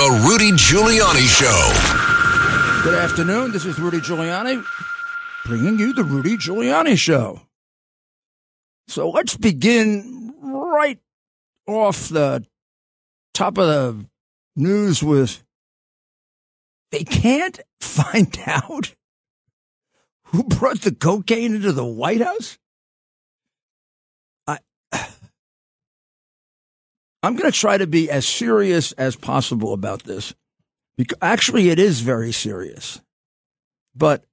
The Rudy Giuliani Show. Good afternoon. This is Rudy Giuliani bringing you the Rudy Giuliani Show. So let's begin right off the top of the news with they can't find out who brought the cocaine into the White House? I'm going to try to be as serious as possible about this. Because actually, it is very serious. But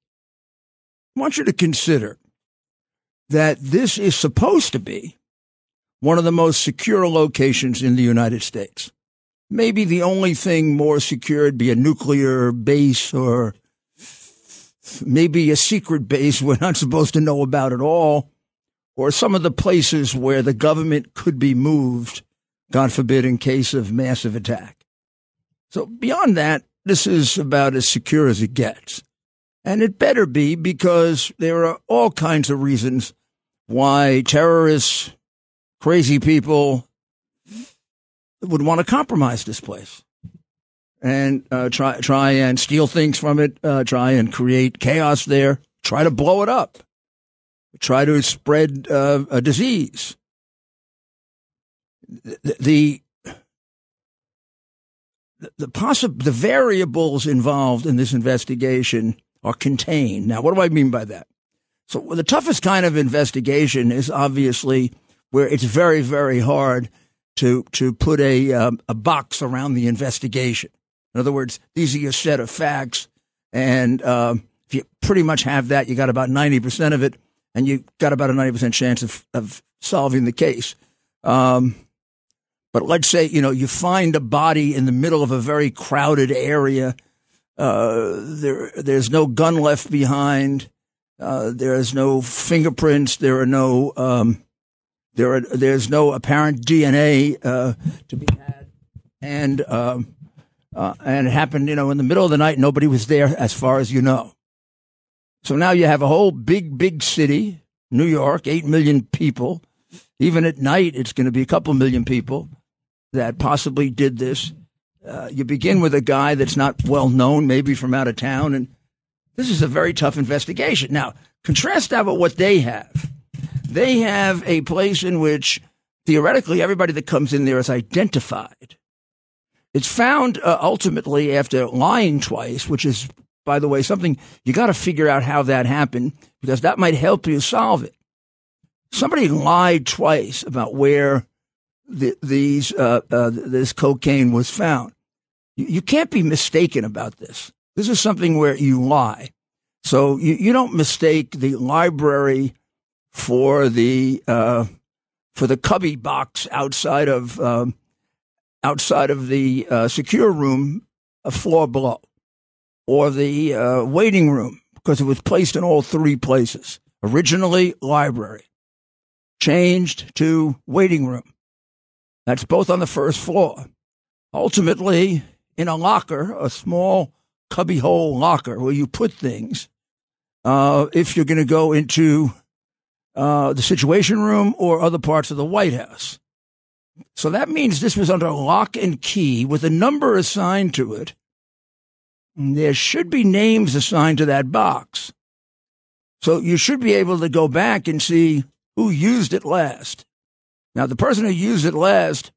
I want you to consider that this is supposed to be one of the most secure locations in the United States. Maybe the only thing more secure would be a nuclear base or maybe a secret base we're not supposed to know about at all, or some of the places where the government could be moved, God forbid, in case of massive attack. So beyond that, this is about as secure as it gets. And it better be because there are all kinds of reasons why terrorists, crazy people would want to compromise this place and uh, try try and steal things from it, uh, try and create chaos there, try to blow it up, try to spread uh, a disease. The the the, possi- the variables involved in this investigation are contained. Now, what do I mean by that? So, well, the toughest kind of investigation is obviously where it's very, very hard to to put a um, a box around the investigation. In other words, these are your set of facts, and uh, if you pretty much have that, you got about ninety percent of it, and you got about a ninety percent chance of of solving the case. Um, but let's say you know you find a body in the middle of a very crowded area. Uh, there, there's no gun left behind. Uh, there is no fingerprints. There are no. Um, there are. There's no apparent DNA uh, to be had, and um, uh, and it happened, you know, in the middle of the night. Nobody was there, as far as you know. So now you have a whole big, big city, New York, eight million people. Even at night, it's going to be a couple million people that possibly did this. Uh, you begin with a guy that's not well known, maybe from out of town, and this is a very tough investigation. Now, contrast that with what they have. They have a place in which theoretically everybody that comes in there is identified. It's found uh, ultimately after lying twice, which is, by the way, something you got to figure out how that happened because that might help you solve it. Somebody lied twice about where the, these uh, uh, this cocaine was found. You, you, can't be mistaken about this. This is something where you lie. So you, you don't mistake the library for the uh, for the cubby box outside of um, outside of the uh, secure room a floor below, or the uh, waiting room, because it was placed in all three places. Originally, library, changed to waiting room. That's both on the first floor. Ultimately, in a locker, a small cubbyhole locker where you put things, uh, if you're going to go into uh, the Situation Room or other parts of the White House. So that means this was under lock and key with a number assigned to it. There should be names assigned to that box. So you should be able to go back and see who used it last. Now, the person who used it last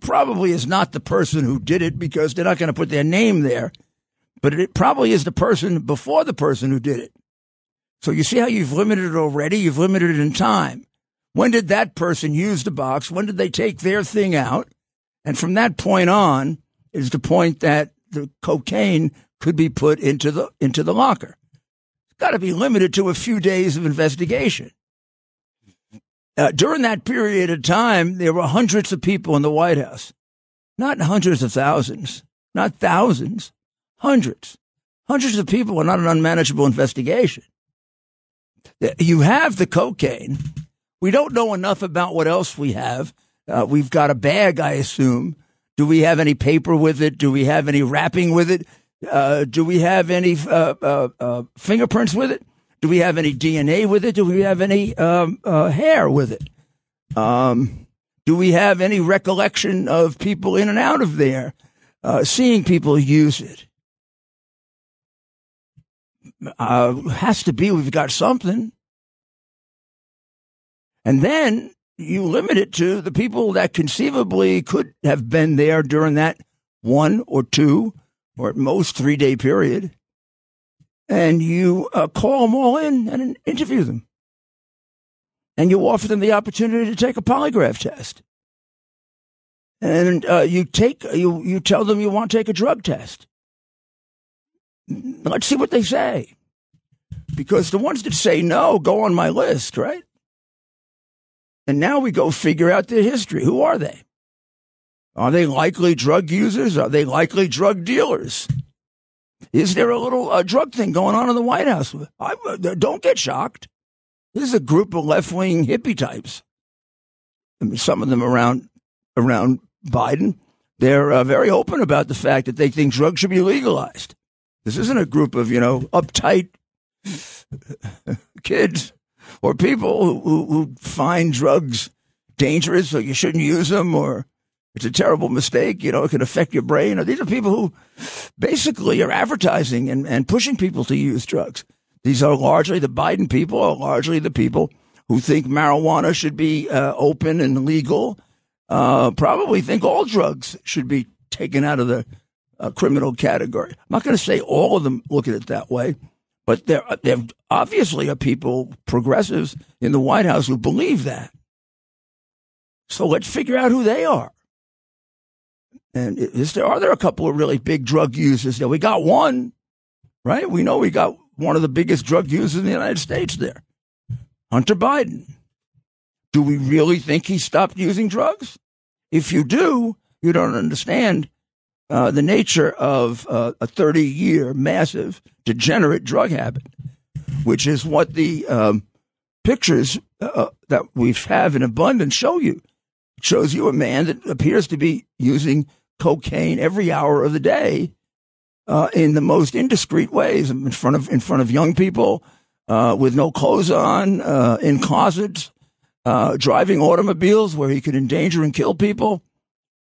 probably is not the person who did it because they're not going to put their name there, but it probably is the person before the person who did it. So you see how you've limited it already? You've limited it in time. When did that person use the box? When did they take their thing out? And from that point on is the point that the cocaine could be put into the into the locker. It's got to be limited to a few days of investigation. Uh, during that period of time, there were hundreds of people in the White House, not hundreds of thousands, not thousands, hundreds. Hundreds of people are not an unmanageable investigation. You have the cocaine we don't know enough about what else we have. Uh, we've got a bag, I assume. Do we have any paper with it? Do we have any wrapping with it? Uh, do we have any uh, uh, uh fingerprints with it? Do we have any DNA with it? Do we have any um, uh, hair with it? Um, Do we have any recollection of people in and out of there, uh, seeing people use it? Uh, has to be we've got something. And then you limit it to the people that conceivably could have been there during that one or two or at most three day period. And you uh, call them all in and interview them. And you offer them the opportunity to take a polygraph test. And uh, you take you you tell them you want to take a drug test. Let's see what they say. Because the ones that say no go on my list, right? And now we go figure out their history. Who are they? Are they likely drug users? Are they likely drug dealers? Is there a little uh, drug thing going on in the White House? I, uh, don't get shocked. This is a group of left wing hippie types. I mean, some of them around around Biden. They're uh, very open about the fact that they think drugs should be legalized. This isn't a group of you know uptight kids or people who, who find drugs dangerous or you shouldn't use them or it's a terrible mistake. You know, it can affect your brain. These are people who basically are advertising and, and pushing people to use drugs. These are largely the Biden people are largely the people who think marijuana should be uh, open and legal. Uh, probably think all drugs should be taken out of the uh, criminal category. I'm not going to say all of them look at it that way, but there, there obviously are people, progressives in the White House, who believe that. So let's figure out who they are. And is there, are there a couple of really big drug users there? We got one, right? We know we got one of the biggest drug users in the United States there, Hunter Biden. Do we really think he stopped using drugs? If you do, you don't understand uh, the nature of uh, a 30 year massive degenerate drug habit, which is what the um, pictures uh, that we have in abundance show you. It shows you a man that appears to be using cocaine every hour of the day uh, in the most indiscreet ways in front of in front of young people uh, with no clothes on uh, in closets uh, driving automobiles where he could endanger and kill people.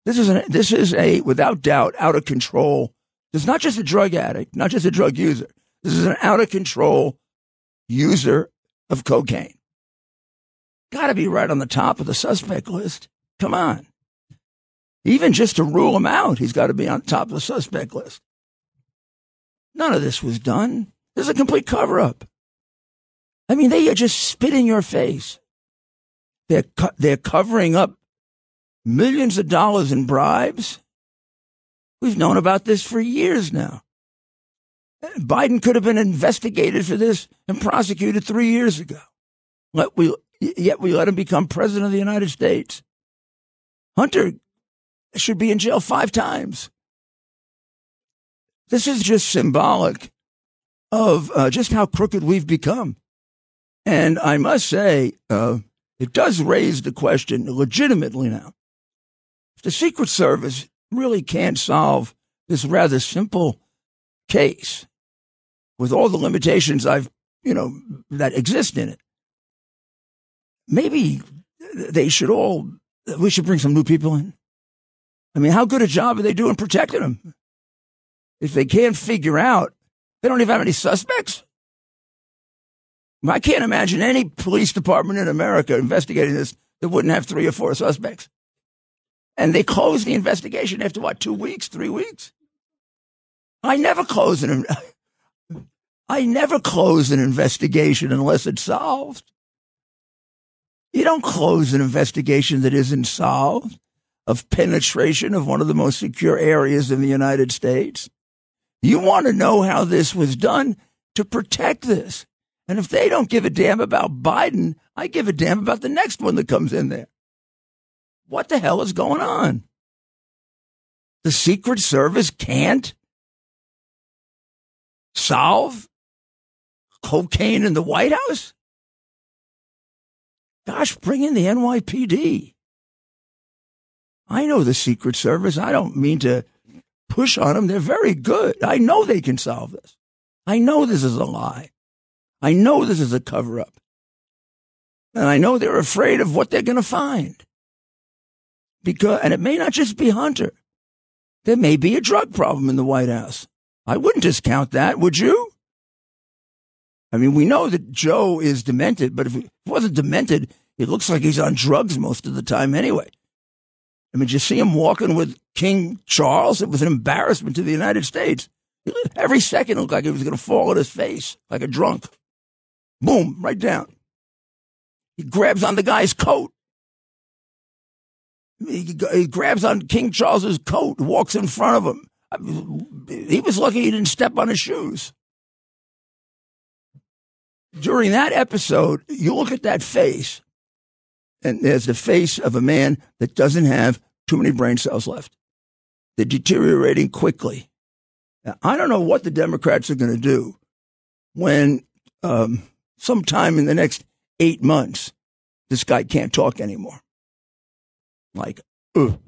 This is an, this is a without doubt out of control. This is not just a drug addict not just a drug user. This is an out of control user of cocaine. Got to be right on the top of the suspect list. Come on even just to rule him out, he's got to be on top of the suspect list. None of this was done. This is a complete cover up. I mean, they are just spit in your face. They're, co- they're covering up millions of dollars in bribes. We've known about this for years now. Biden could have been investigated for this and prosecuted three years ago. Let we, yet we let him become president of the United States. Hunter should be in jail five times. This is just symbolic of uh, just how crooked we've become. And I must say, uh, it does raise the question legitimately now. If the Secret Service really can't solve this rather simple case with all the limitations I've, you know, that exist in it, maybe they should all, we should bring some new people in. I mean, how good a job are they doing protecting them? If they can't figure out, they don't even have any suspects. I can't imagine any police department in America investigating this that wouldn't have three or four suspects. And they closed the investigation after what, two weeks, three weeks? I never close an, I never close an investigation unless it's solved. You don't close an investigation that isn't solved of penetration of one of the most secure areas in the United States. You want to know how this was done to protect this. And if they don't give a damn about Biden, I give a damn about the next one that comes in there. What the hell is going on? The Secret Service can't solve cocaine in the White House? Gosh, bring in the NYPD. I know the Secret Service. I don't mean to push on them. They're very good. I know they can solve this. I know this is a lie. I know this is a cover up. And I know they're afraid of what they're going to find. because, and it may not just be Hunter. There may be a drug problem in the White House. I wouldn't discount that, would you? I mean, we know that Joe is demented, but if he wasn't demented, it looks like he's on drugs most of the time anyway. I mean, did you see him walking with King Charles? It was an embarrassment to the United States. Every second looked like he was going to fall on his face like a drunk. Boom, right down. He grabs on the guy's coat. He, he grabs on King Charles's coat, walks in front of him. He was lucky he didn't step on his shoes. During that episode, you look at that face, and there's the face of a man that doesn't have too many brain cells left. They're deteriorating quickly. Now, I don't know what the Democrats are going to do when um, sometime in the next eight months, this guy can't talk anymore. Like, ugh.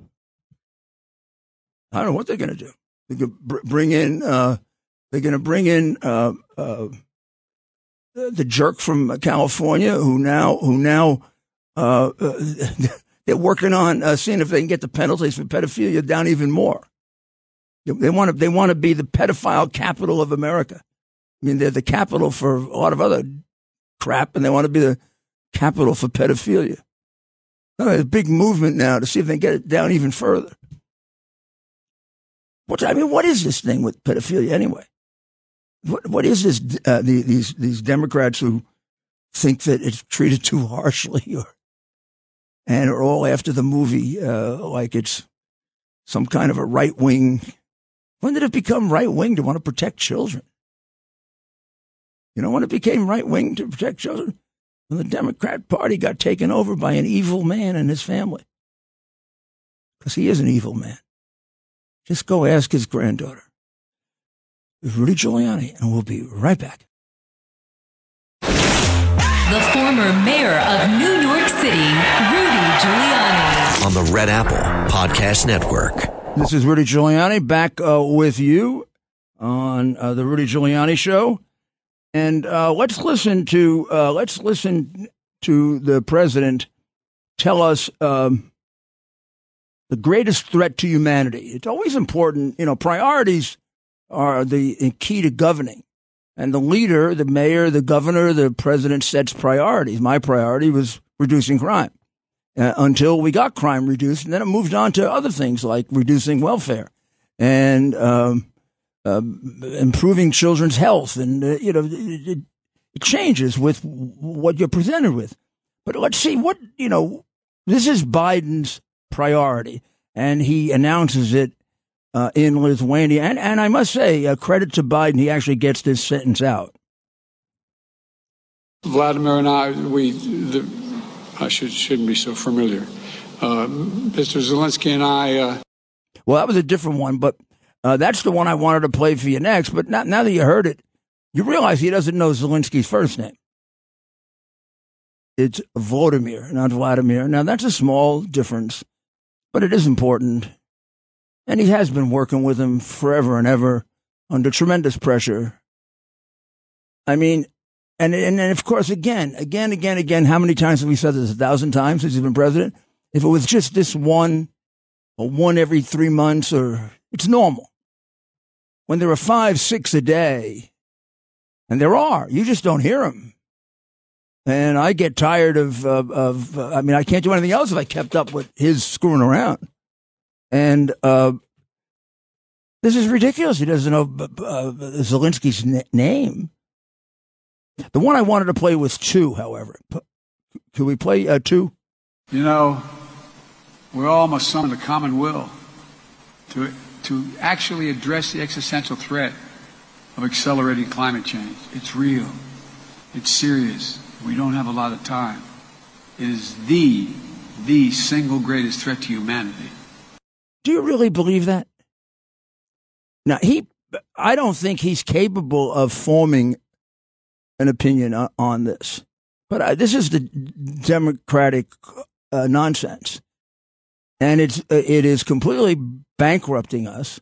I don't know what they're going to do. They're going to bring in, uh, they're going to bring in uh, uh, the jerk from California who now, who now, uh, they're working on uh, seeing if they can get the penalties for pedophilia down even more. They want to, they want to be the pedophile capital of America. I mean, they're the capital for a lot of other crap, and they want to be the capital for pedophilia. There's a big movement now to see if they can get it down even further. What I mean, what is this thing with pedophilia anyway? What what is this? Uh, the, these these Democrats who think that it's treated too harshly, or and are all after the movie uh, like it's some kind of a right wing. When did it become right wing to want to protect children? You know when it became right wing to protect children? when the Democrat Party got taken over by an evil man and his family. Because he is an evil man. Just go ask his granddaughter. Rudy Giuliani, and we'll be right back. The former mayor of New York City, Rudy Giuliani. On the Red Apple Podcast Network. This is Rudy Giuliani back uh, with you on uh, the Rudy Giuliani Show. And uh, let's listen to uh, let's listen to the president tell us um, the greatest threat to humanity. It's always important, you know. Priorities are the key to governing, and the leader, the mayor, the governor, the president sets priorities. My priority was reducing crime. Uh, until we got crime reduced, and then it moved on to other things like reducing welfare and um, uh, improving children's health, and uh, you know, it, it changes with what you're presented with. But let's see what you know. This is Biden's priority, and he announces it uh, in Lithuania. And and I must say, uh, credit to Biden, he actually gets this sentence out. Vladimir and I, we, the, I should shouldn't be so familiar. Uh, Mr. Zelensky and I. Uh, well, that was a different one, but uh, that's the one I wanted to play for you next. But now, now that you heard it, you realize he doesn't know Zelensky's first name. It's Volodymyr, not Vladimir. Now, that's a small difference, but it is important. And he has been working with him forever and ever under tremendous pressure. I mean, and, and, and of course, again, again, again, again, how many times have we said this? A thousand times since he's been president? If it was just this one, or one every three months, or it's normal when there are five, six a day, and there are, you just don't hear them. And I get tired of, of, of I mean, I can't do anything else if I kept up with his screwing around. And uh, this is ridiculous. He doesn't know uh, Zelensky's n- name. The one I wanted to play was two, however. Can we play uh, two? You know, we all must summon the common will to to actually address the existential threat of accelerating climate change. It's real. It's serious. We don't have a lot of time. It is the, the single greatest threat to humanity. Do you really believe that? Now, he, I don't think he's capable of forming an opinion on, this. But I, this is the Democratic uh, nonsense and it's uh, it is completely bankrupting us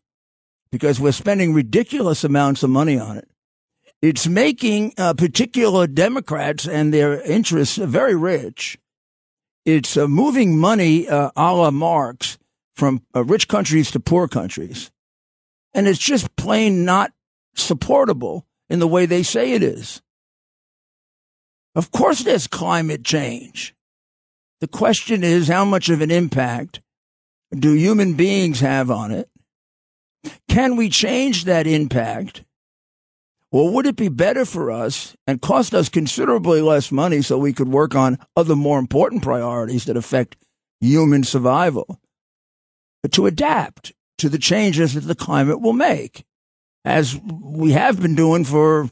because we're spending ridiculous amounts of money on it. It's making uh, particular Democrats and their interests very rich. it's uh, moving money uh, a la Marx from uh, rich countries to poor countries. And it's just plain not supportable in the way they say it is. Of course, there's climate change. The question is, how much of an impact do human beings have on it? Can we change that impact? Or would it be better for us and cost us considerably less money so we could work on other more important priorities that affect human survival? But to adapt to the changes that the climate will make, as we have been doing for,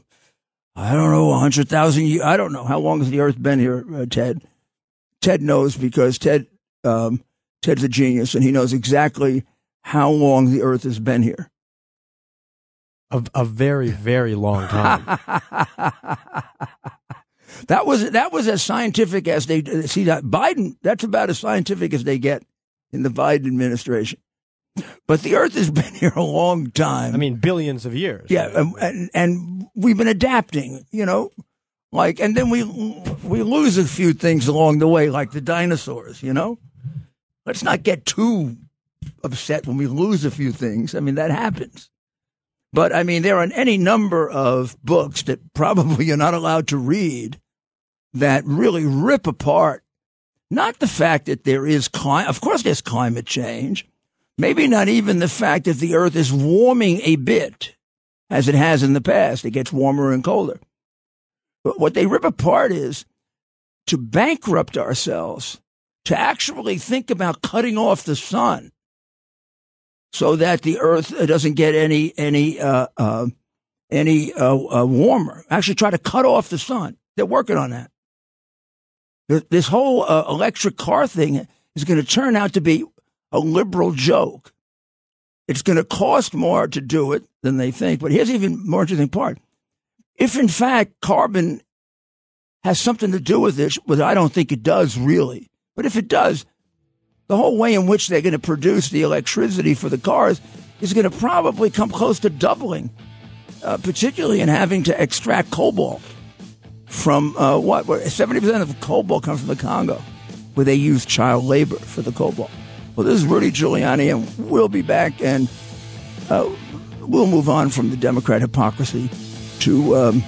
I don't know, 100,000 years. I don't know. How long has the earth been here, uh, Ted? Ted knows because Ted, um, Ted's a genius and he knows exactly how long the earth has been here. A, a very, very long time. that was that was as scientific as they see that Biden. That's about as scientific as they get in the Biden administration. But the Earth has been here a long time. I mean, billions of years. Yeah, and, and, and we've been adapting. You know, like, and then we we lose a few things along the way, like the dinosaurs. You know, let's not get too upset when we lose a few things. I mean, that happens. But I mean, there are any number of books that probably you're not allowed to read that really rip apart not the fact that there is climate, of course, there's climate change. Maybe not even the fact that the earth is warming a bit as it has in the past. It gets warmer and colder. But what they rip apart is to bankrupt ourselves, to actually think about cutting off the sun so that the earth doesn't get any any uh, uh, any uh, uh, warmer. Actually, try to cut off the sun. They're working on that. This whole uh, electric car thing is going to turn out to be a liberal joke. It's going to cost more to do it than they think. But here's even more interesting part. If in fact carbon has something to do with this, but I don't think it does really. But if it does, the whole way in which they're going to produce the electricity for the cars is going to probably come close to doubling, uh, particularly in having to extract cobalt from uh, what? Seventy percent of cobalt comes from the Congo, where they use child labor for the cobalt. Well, this is Rudy Giuliani, and we'll be back, and uh, we'll move on from the Democrat hypocrisy to um,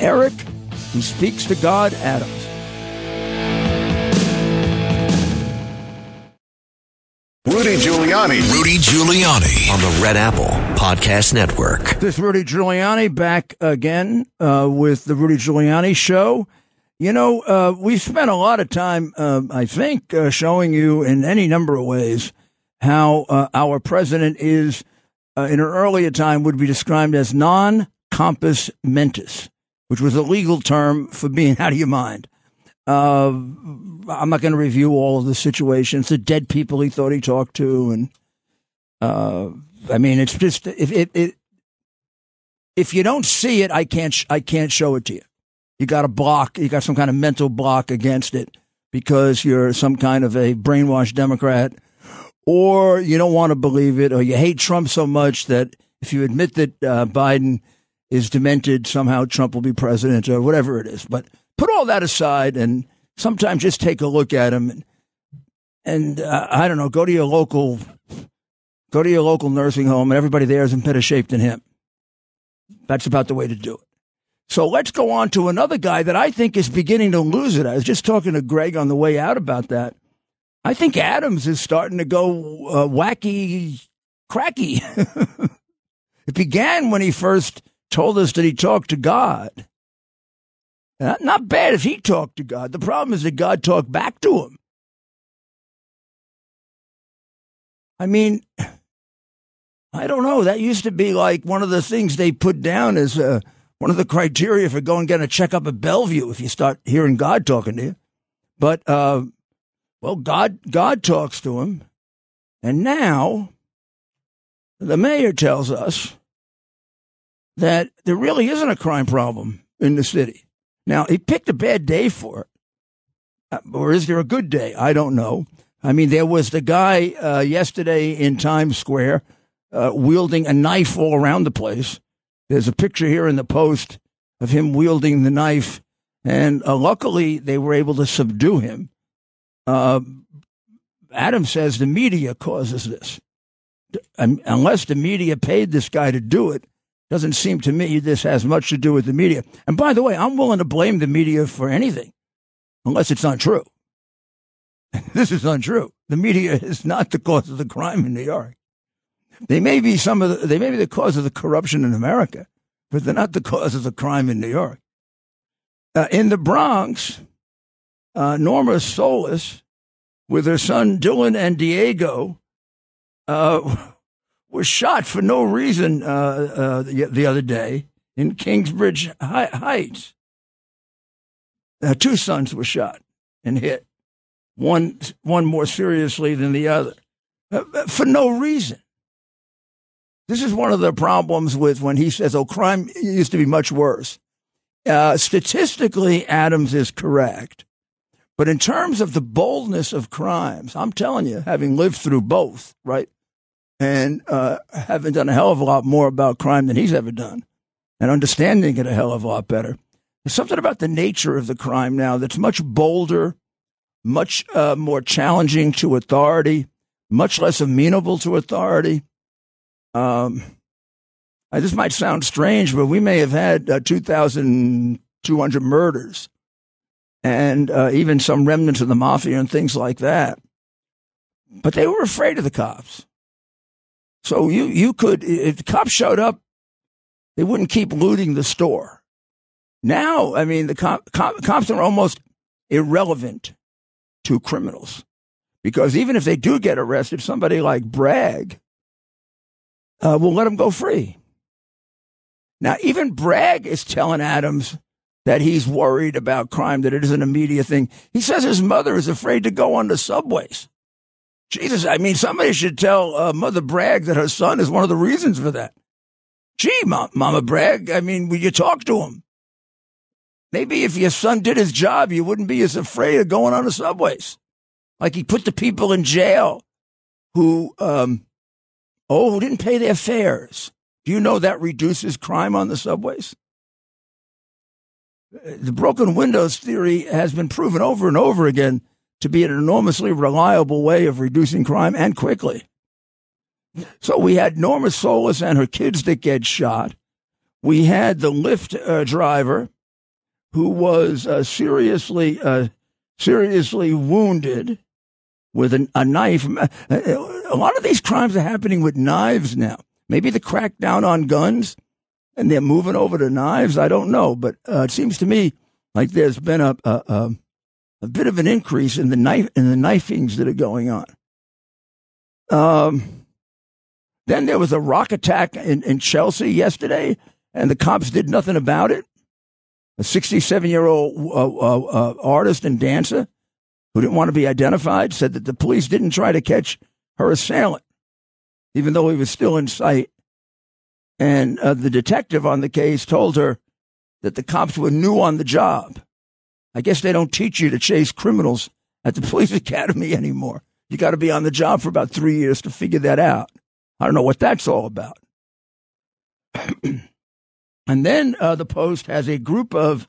Eric, who speaks to God, Adams. Rudy Giuliani. Rudy Giuliani on the Red Apple Podcast Network. This is Rudy Giuliani back again uh, with the Rudy Giuliani Show. You know, uh, we've spent a lot of time, uh, I think, uh, showing you in any number of ways how uh, our president is, uh, in an earlier time, would be described as non compos mentis, which was a legal term for being out of your mind. Uh, I'm not going to review all of the situations, the dead people he thought he talked to, and uh, I mean, it's just if it, it if you don't see it, I can't sh- I can't show it to you. You got a block. You got some kind of mental block against it because you're some kind of a brainwashed Democrat, or you don't want to believe it, or you hate Trump so much that if you admit that uh, Biden is demented, somehow Trump will be president, or whatever it is. But put all that aside and sometimes just take a look at him and, and uh, I don't know, go to your local, go to your local nursing home and everybody there is in better shape than him. That's about the way to do it. So let's go on to another guy that I think is beginning to lose it. I was just talking to Greg on the way out about that. I think Adams is starting to go uh, wacky, cracky. it began when he first told us that he talked to God. Not bad if he talked to God. The problem is that God talked back to him. I mean, I don't know. That used to be like one of the things they put down as uh, one of the criteria for going getting a checkup at Bellevue if you start hearing God talking to you. But uh, well, God God talks to him, and now the mayor tells us that there really isn't a crime problem in the city. Now, he picked a bad day for it. Uh, or is there a good day? I don't know. I mean, there was the guy uh, yesterday in Times Square uh, wielding a knife all around the place. There's a picture here in the Post of him wielding the knife And uh, luckily, they were able to subdue him. Uh, Adam says the media causes this. Unless the media paid this guy to do it, doesn't seem to me this has much to do with the media. And by the way, I'm willing to blame the media for anything, unless it's untrue. this is untrue. The media is not the cause of the crime in New York. They may be some of the, they may be the cause of the corruption in America, but they're not the cause of the crime in New York. Uh, in the Bronx, uh, Norma Solis, with her son Dylan and Diego, uh, was shot for no reason uh, uh, the, the, other day in Kingsbridge Heights. Uh, two sons were shot and hit, one one more seriously than the other, for no reason. This is one of the problems with when he says, "Oh, crime used to be much worse." Uh, statistically, Adams is correct. But in terms of the boldness of crimes, I'm telling you, having lived through both, right, and uh, having done a hell of a lot more about crime than he's ever done, and understanding it a hell of a lot better, there's something about the nature of the crime now that's much bolder, much uh, more challenging to authority, much less amenable to authority. Um, this might sound strange, but we may have had uh, 2,200 murders and uh, even some remnants of the mafia and things like that. But they were afraid of the cops. So you, you could, if the cops showed up, they wouldn't keep looting the store. Now, I mean, the cop, cop, cops are almost irrelevant to criminals because even if they do get arrested, somebody like Bragg uh, will let them go free. Now, even Bragg is telling Adams that he's worried about crime, that it isn't a media thing. He says his mother is afraid to go on the subways. Jesus, I mean, somebody should tell uh, Mother Bragg that her son is one of the reasons for that. Gee, Mama Bragg, I mean, will you talk to him? Maybe if your son did his job, you wouldn't be as afraid of going on the subways. Like he put the people in jail who, um, oh, who didn't pay their fares. Do you know that reduces crime on the subways? The broken windows theory has been proven over and over again to be an enormously reliable way of reducing crime and quickly. So we had Norma Solis and her kids that get shot. We had the Lyft uh, driver who was uh, seriously uh, seriously wounded with an, a knife. Uh, a lot of these crimes are happening with knives now. Maybe the crackdown on guns and they're moving over to knives. I don't know, but uh, it seems to me like there's been a, a, a, a bit of an increase in the knife in the knifings that are going on. Um, then there was a rock attack in, in Chelsea yesterday, and the cops did nothing about it. A 67 year old uh, uh, uh, artist and dancer who didn't want to be identified said that the police didn't try to catch her assailant even though he was still in sight. And uh, the detective on the case told her that the cops were new on the job. I guess they don't teach you to chase criminals at the police academy anymore. You got to be on the job for about three years to figure that out. I don't know what that's all about. and then uh, the Post has a group of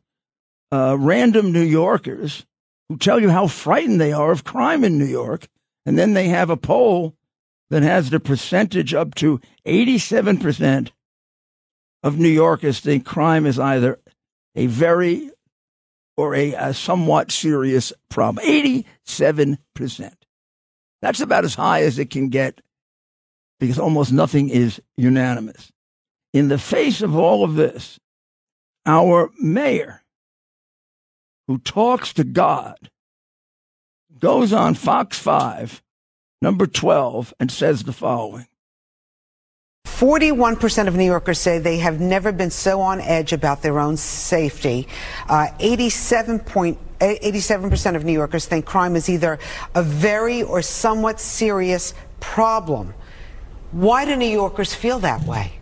uh, random New Yorkers who tell you how frightened they are of crime in New York. And then they have a poll that has the percentage up to 87% of New Yorkers think crime is either a very or a, a somewhat serious problem. 87%. That's about as high as it can get because almost nothing is unanimous. In the face of all of this, our mayor, who talks to God, goes on Fox 5 number 12, and says the following 41% of New Yorkers say they have never been so on edge about their own safety. Uh, 87 point, 87% of New Yorkers think crime is either a very or somewhat serious problem. Why do New Yorkers feel that way?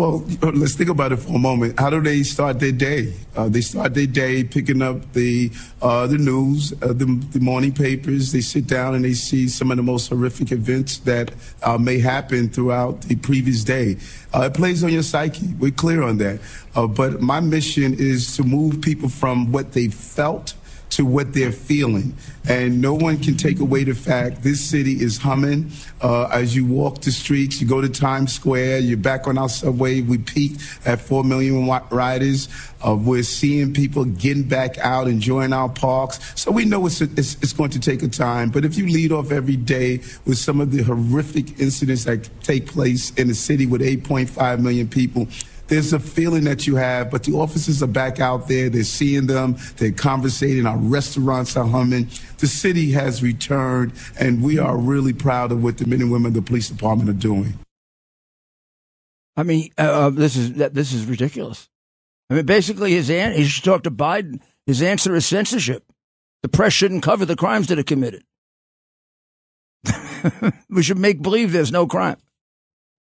Well, let's think about it for a moment. How do they start their day? Uh, they start their day picking up the uh, the news, uh, the, the, morning papers. They sit down and they see some of the most horrific events that uh, may happen throughout the previous day. Uh, it plays on your psyche. We're clear on that. Uh, but my mission is to move people from what they felt to what they're feeling. And no one can take away the fact this city is humming. Uh, as you walk the streets, you go to Times Square, you're back on our subway. We peaked at 4 million riders. Uh, we're seeing people getting back out, enjoying our parks. So we know it's, a, it's, it's going to take a time. But if you lead off every day with some of the horrific incidents that take place in a city with 8.5 million people, there's a feeling that you have, but the officers are back out there. They're seeing them. They're conversating. Our restaurants are humming. The city has returned, and we are really proud of what the men and women of the police department are doing. I mean, uh, uh this is this is ridiculous. I mean, basically, his an- he should talk to Biden. His answer is censorship. The press shouldn't cover the crimes that are committed. we should make believe there's no crime.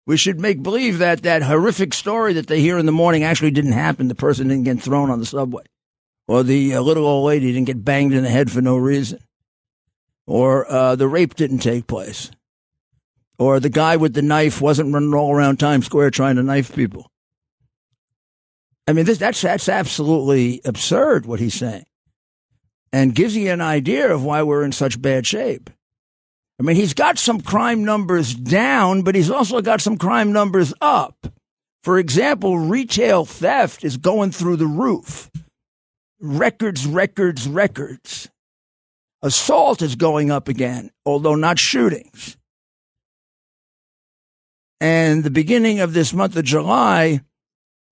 We should make believe that that horrific story that they hear in the morning actually didn't happen. The person didn't get thrown on the subway, or the uh, little old lady didn't get banged in the head for no reason, or uh, the rape didn't take place, or the guy with the knife wasn't running all around Times Square trying to knife people. I mean, this, that's that's absolutely absurd what he's saying, and gives you an idea of why we're in such bad shape. I mean, he's got some crime numbers down, but he's also got some crime numbers up. For example, retail theft is going through the roof. Records, records, records. Assault is going up again, although not shootings. And the beginning of this month of July,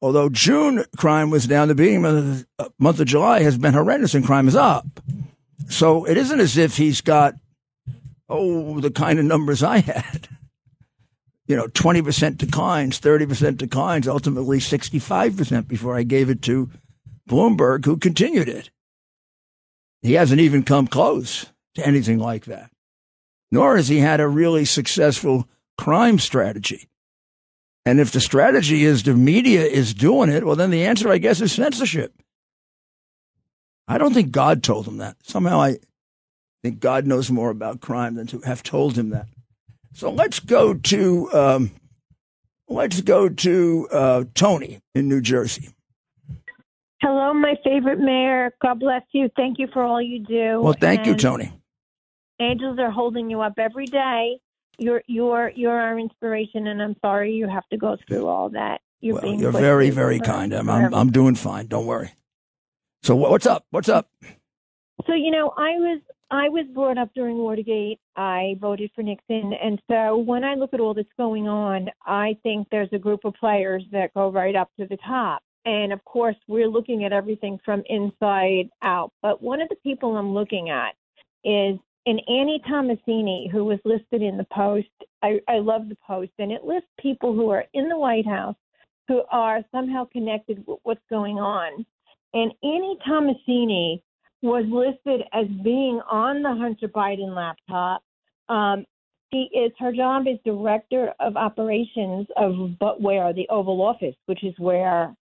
although June crime was down, the beginning of the month of July has been horrendous and crime is up. So it isn't as if he's got oh, the kind of numbers I had. You know, 20% declines, 30% declines, ultimately 65% before I gave it to Bloomberg, who continued it. He hasn't even come close to anything like that. Nor has he had a really successful crime strategy. And if the strategy is the media is doing it, well, then the answer, I guess, is censorship. I don't think God told him that. Somehow I, think God knows more about crime than to have told him that. So let's go to um, let's go to uh, Tony in New Jersey. Hello, my favorite mayor. God bless you. Thank you for all you do. Well, thank and you, Tony. Angels are holding you up every day. You're you're you're our inspiration, and I'm sorry you have to go through all that. You're well, you're very very kind. I'm, I'm I'm doing fine. Don't worry. So what's up? What's up? So you know, I was I was brought up during Watergate. I voted for Nixon. And so when I look at all that's going on, I think there's a group of players that go right up to the top. And of course, we're looking at everything from inside out. But one of the people I'm looking at is an Annie Tomasini, who was listed in the Post. I, I love the Post, and it lists people who are in the White House who are somehow connected with what's going on. And Annie Tomasini was listed as being on the Hunter Biden laptop. Um, she is her job is director of operations of but where the Oval Office, which is where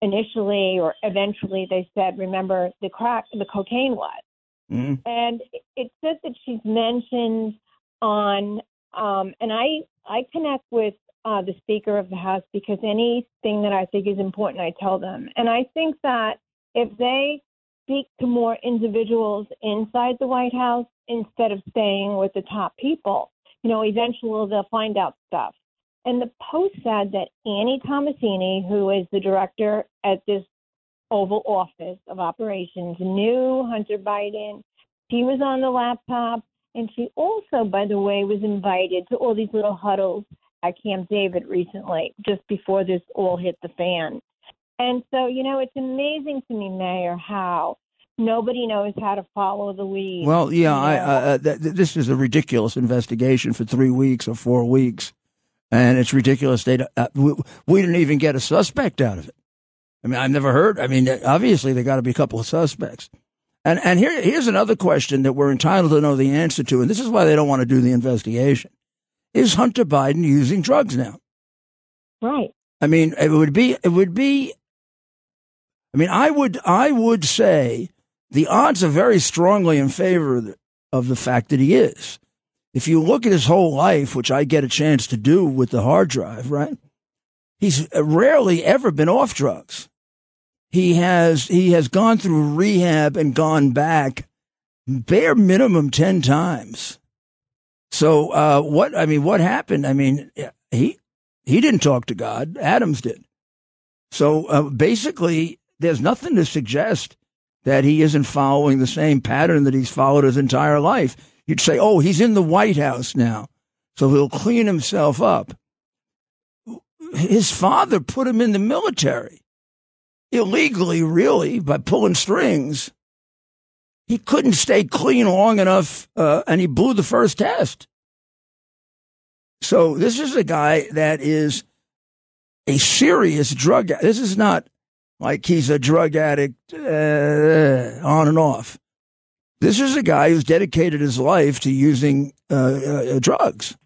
initially or eventually they said, remember the crack, the cocaine was. Mm-hmm. And it says that she's mentioned on, um, and I I connect with uh, the Speaker of the House because anything that I think is important, I tell them. And I think that if they speak to more individuals inside the White House instead of staying with the top people. You know, eventually they'll find out stuff. And the Post said that Annie Tomasini, who is the director at this Oval Office of Operations, knew Hunter Biden. She was on the laptop. And she also, by the way, was invited to all these little huddles at Camp David recently, just before this all hit the fan. And so, you know, it's amazing to me, Mayor, how nobody knows how to follow the lead. Well, yeah, I, uh, th- this is a ridiculous investigation for three weeks or four weeks, and it's ridiculous. They uh, we, we, didn't even get a suspect out of it. I mean, I've never heard. I mean, obviously there got to be a couple of suspects. And and here here's another question that we're entitled to know the answer to, and this is why they don't want to do the investigation: Is Hunter Biden using drugs now? Right. I mean, it would be, it would be, I mean, I would, I would say the odds are very strongly in favor of the, fact that he is. If you look at his whole life, which I get a chance to do with the hard drive, right? He's rarely ever been off drugs. He has, he has gone through rehab and gone back bare minimum 10 times. So, uh, what, I mean, what happened? I mean, he, he didn't talk to God. Adams did. So, uh, basically, there's nothing to suggest that he isn't following the same pattern that he's followed his entire life. You'd say, oh, he's in the White House now, so he'll clean himself up. His father put him in the military illegally, really, by pulling strings. He couldn't stay clean long enough, uh, and he blew the first test. So this is a guy that is a serious drug. This is not like he's a drug addict uh, on and off. This is a guy who's dedicated his life to using uh, uh, drugs.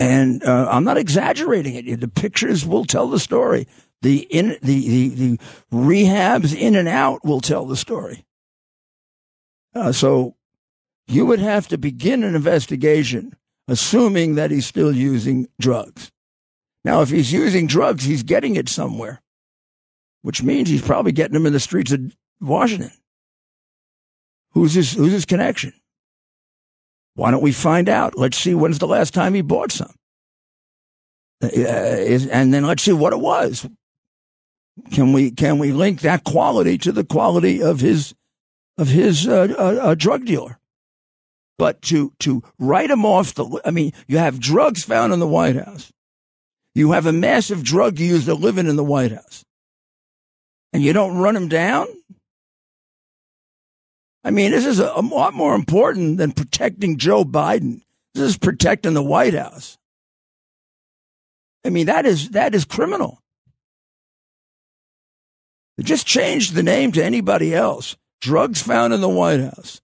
And uh, I'm not exaggerating it. The pictures will tell the story. The, in, the, the, the rehabs in and out will tell the story. Uh, so you would have to begin an investigation assuming that he's still using drugs. Now, if he's using drugs, he's getting it somewhere, which means he's probably getting them in the streets of Washington. Who's his, who's his connection? Why don't we find out? Let's see when's the last time he bought some. Uh, is, and then let's see what it was. Can we can we link that quality to the quality of his of his uh, uh, uh drug dealer? But to to write him off the I mean, you have drugs found in the White House. You have a massive drug user living in the White House. And you don't run him down? I mean, this is a, a lot more important than protecting Joe Biden. This is protecting the White House. I mean, that is that is criminal. They just change the name to anybody else. Drugs found in the White House.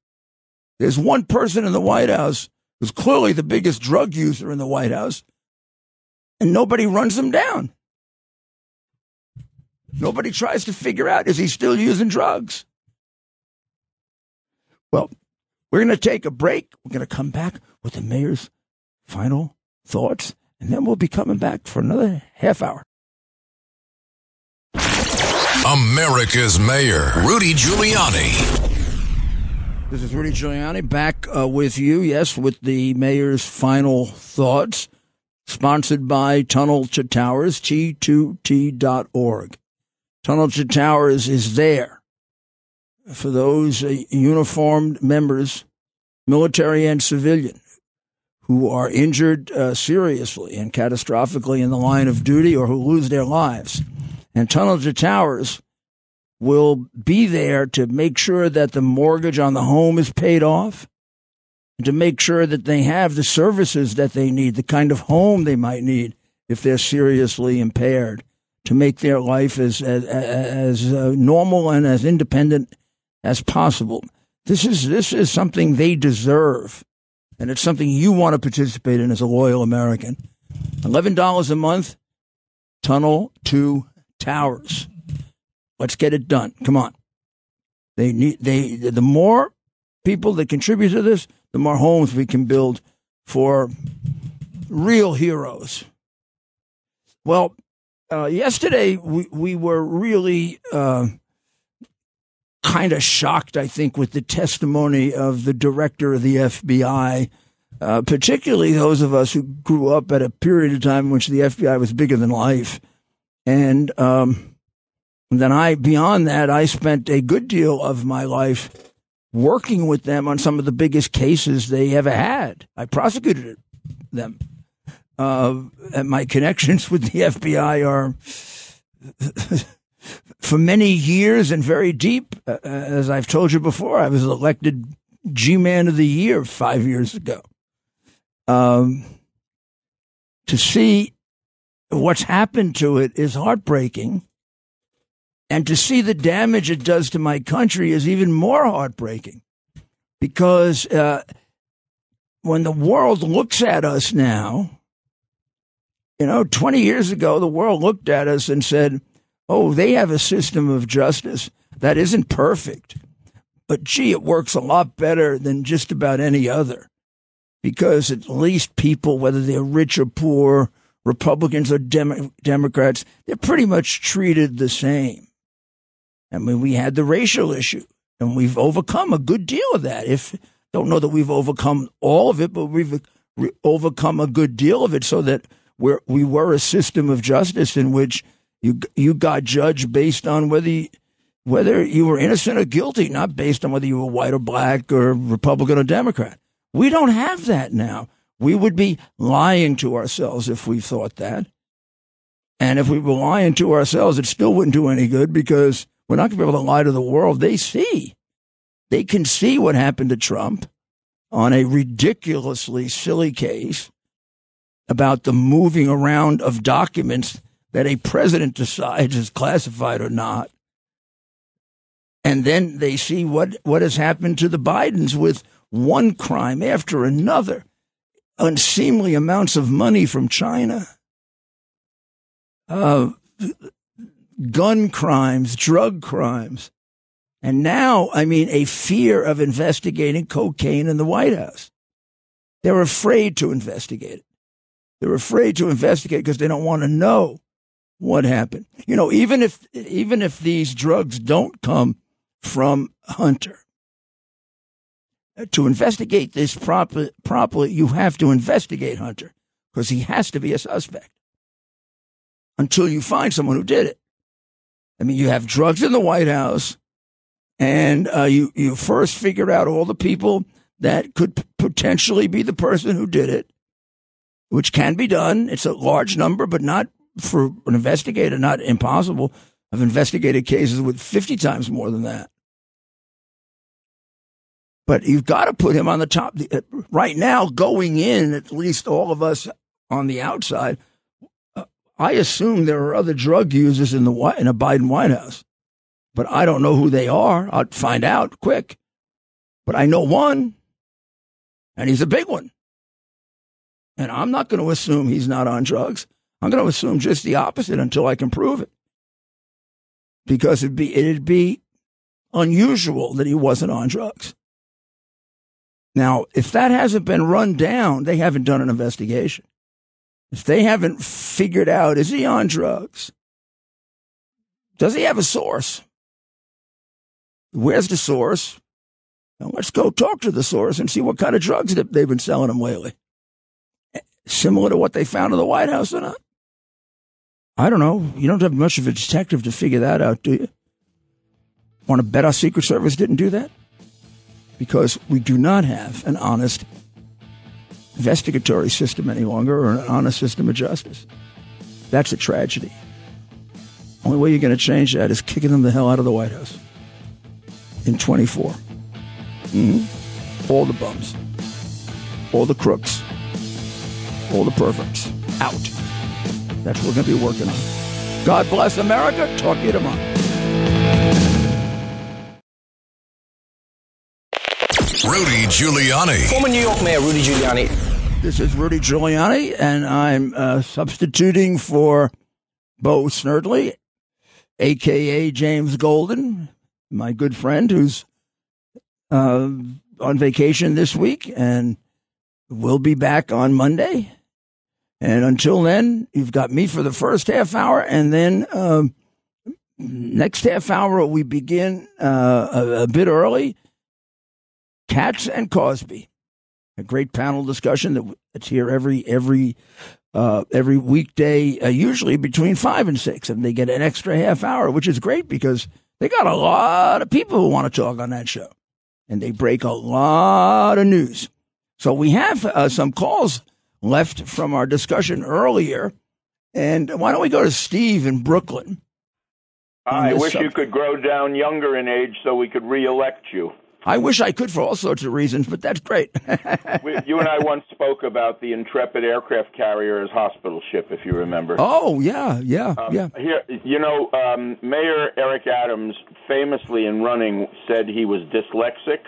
There's one person in the White House who's clearly the biggest drug user in the White House, and nobody runs him down. Nobody tries to figure out is he still using drugs? Well, we're going to take a break. We're going to come back with the mayor's final thoughts, and then we'll be coming back for another half hour. America's Mayor, Rudy Giuliani. This is Rudy Giuliani back uh, with you, yes, with the mayor's final thoughts, sponsored by Tunnel to Towers, T2T.org. Tunnel to Towers is there for those uh, uniformed members, military and civilian, who are injured uh, seriously and catastrophically in the line of duty or who lose their lives. And Tunnel to Towers will be there to make sure that the mortgage on the home is paid off, and to make sure that they have the services that they need, the kind of home they might need if they're seriously impaired, to make their life as as, as uh, normal and as independent as possible. This is this is something they deserve, and it's something you want to participate in as a loyal American. Eleven dollars a month, tunnel to towers. Let's get it done. Come on. They need they the more people that contribute to this, the more homes we can build for real heroes. Well, uh, yesterday we we were really uh, kind of shocked, I think, with the testimony of the director of the FBI. Uh, particularly those of us who grew up at a period of time in which the FBI was bigger than life. And um, and then I, beyond that, I spent a good deal of my life working with them on some of the biggest cases they ever had. I prosecuted them. Uh, and my connections with the FBI are for many years and very deep. Uh, as I've told you before, I was elected G Man of the Year five years ago. Um, to see what's happened to it is heartbreaking. And to see the damage it does to my country is even more heartbreaking because uh, when the world looks at us now, You know, 20 years ago, the world looked at us and said, oh, they have a system of justice that isn't perfect, but gee, it works a lot better than just about any other because at least people, whether they're rich or poor, Republicans or Dem- Democrats, they're pretty much treated the same. I mean, we had the racial issue, and we've overcome a good deal of that. If don't know that we've overcome all of it, but we've re- overcome a good deal of it, so that we're, we were a system of justice in which you you got judged based on whether you, whether you were innocent or guilty, not based on whether you were white or black or Republican or Democrat. We don't have that now. We would be lying to ourselves if we thought that. And if we were lying to ourselves, it still wouldn't do any good because we're not going to be able to lie to the world. They see. They can see what happened to Trump on a ridiculously silly case about the moving around of documents that a president decides is classified or not. And then they see what, what has happened to the Bidens with one crime after another, unseemly amounts of money from China, uh, gun crimes, drug crimes. And now, I mean, a fear of investigating cocaine in the White House. They're afraid to investigate it. They're afraid to investigate because they don't want to know what happened. You know, even if even if these drugs don't come from Hunter, to investigate this proper, properly, you have to investigate Hunter because he has to be a suspect until you find someone who did it. I mean, you have drugs in the White House, and uh, you you first figure out all the people that could potentially be the person who did it, which can be done. It's a large number, but not for an investigator, not impossible. I've investigated cases with 50 times more than that. But you've got to put him on the top. Uh, right now, going in, at least all of us on the outside, uh, I assume there are other drug users in the in a Biden White House, but I don't know who they are. I'll find out quick. But I know one, and he's a big one. And I'm not going to assume he's not on drugs. I'm going to assume just the opposite until I can prove it. Because it'd be it'd be unusual that he wasn't on drugs. Now, if that hasn't been run down, they haven't done an investigation. If they haven't figured out, is he on drugs? Does he have a source? Where's the source? Now let's go talk to the source and see what kind of drugs they've been selling him lately. Similar to what they found in the White House or not? I don't know. You don't have much of a detective to figure that out, do you? Want to bet our Secret Service didn't do that? because we do not have an honest investigatory system any longer or an honest system of justice. That's a tragedy. Only way you're going to change that is kicking them the hell out of the White House in 24. Mm-hmm. All the bums, all the crooks, all the perverts out. That's what we're going to be working on. God bless America. Talk to you tomorrow. Rudy Giuliani. Former New York Mayor Rudy Giuliani. This is Rudy Giuliani, and I'm uh, substituting for Bo Snerdley, aka James Golden, my good friend who's uh, on vacation this week and will be back on Monday. And until then, you've got me for the first half hour, and then um, next half hour we begin uh, a, a bit early Cats and Cosby, a great panel discussion that's here every every uh, every weekday, uh, usually between five and six, and they get an extra half hour, which is great because they got a lot of people who want to talk on that show, and they break a lot of news. So we have uh, some calls left from our discussion earlier, and why don't we go to Steve in Brooklyn? I wish you could grow down younger in age so we could reelect you. I wish I could for all sorts of reasons, but that's great. you and I once spoke about the Intrepid aircraft carrier as hospital ship, if you remember. Oh yeah, yeah, um, yeah. Here, you know, um, Mayor Eric Adams famously in running said he was dyslexic.